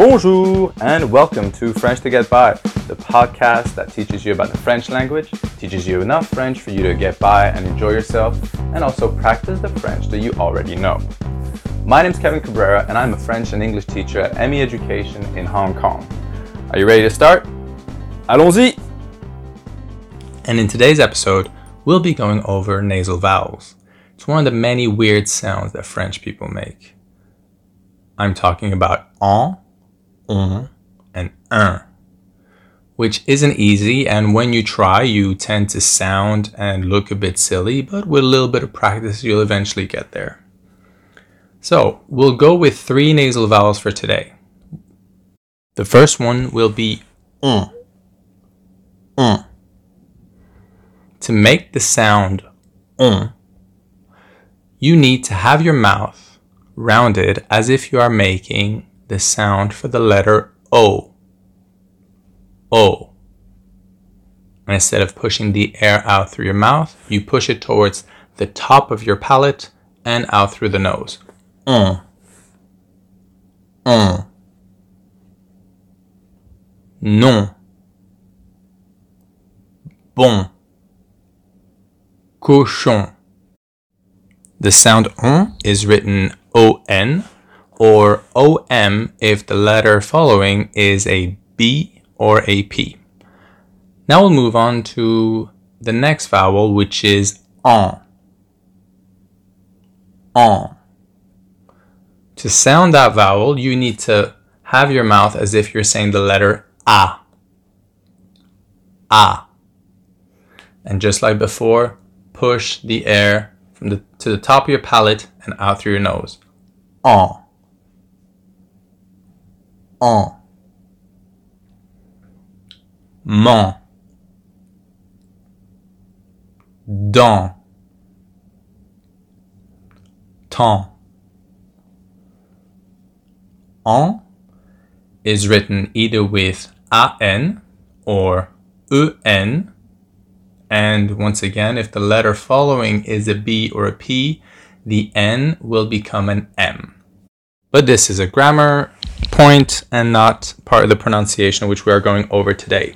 Bonjour and welcome to French to Get By, the podcast that teaches you about the French language, teaches you enough French for you to get by and enjoy yourself, and also practice the French that you already know. My name is Kevin Cabrera and I'm a French and English teacher at ME Education in Hong Kong. Are you ready to start? Allons-y! And in today's episode, we'll be going over nasal vowels. It's one of the many weird sounds that French people make. I'm talking about en, on, and un, which isn't easy, and when you try, you tend to sound and look a bit silly, but with a little bit of practice, you'll eventually get there. So, we'll go with three nasal vowels for today. The first one will be on. On. To make the sound on, you need to have your mouth rounded as if you are making the sound for the letter O. O. And instead of pushing the air out through your mouth, you push it towards the top of your palate and out through the nose. On. On. Non. Bon. Cochon. The sound on is written on or om if the letter following is a b or a p. Now we'll move on to the next vowel, which is on. On. To sound that vowel, you need to have your mouth as if you're saying the letter a. A. And just like before, push the air from the to the top of your palate and out through your nose. En. En. Man. Dans. Temps. En is written either with an or en and once again, if the letter following is a B or a P, the N will become an M. But this is a grammar point and not part of the pronunciation which we are going over today.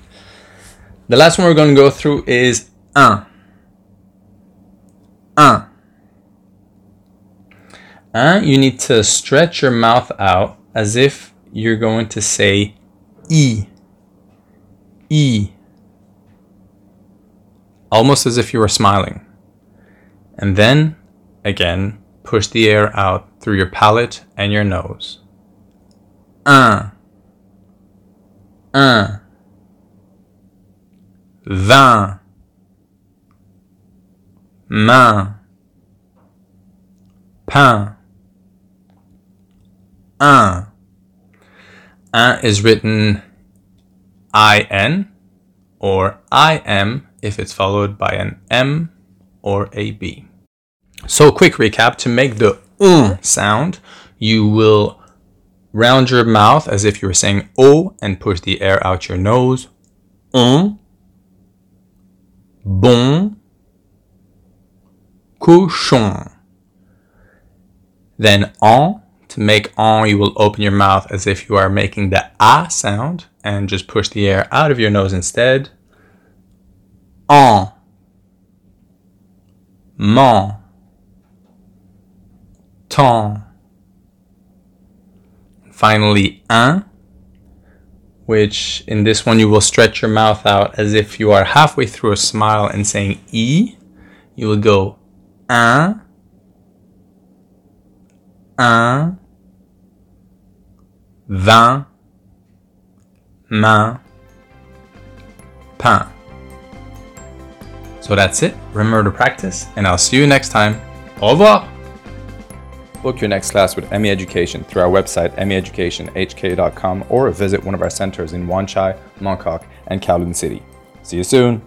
The last one we're going to go through is un. Un. Un, you need to stretch your mouth out as if you're going to say E. E almost as if you were smiling. And then, again, push the air out through your palate and your nose. Un. Un. Vingt. Main. Pain. Un. Un is written I-N or I-M if it's followed by an M or a B. So, quick recap to make the um sound, you will round your mouth as if you were saying O and push the air out your nose. Un, bon, cochon. Then on. to make on, you will open your mouth as if you are making the a sound and just push the air out of your nose instead en, man, temps. Finally, un, which in this one you will stretch your mouth out as if you are halfway through a smile and saying e. You will go ah, ah, un, un, vingt, main, pain. So that's it. Remember to practice, and I'll see you next time. Au revoir! Book your next class with ME Education through our website, meeducationhk.com, or visit one of our centers in Wan Chai, Mongkok, and Kowloon City. See you soon!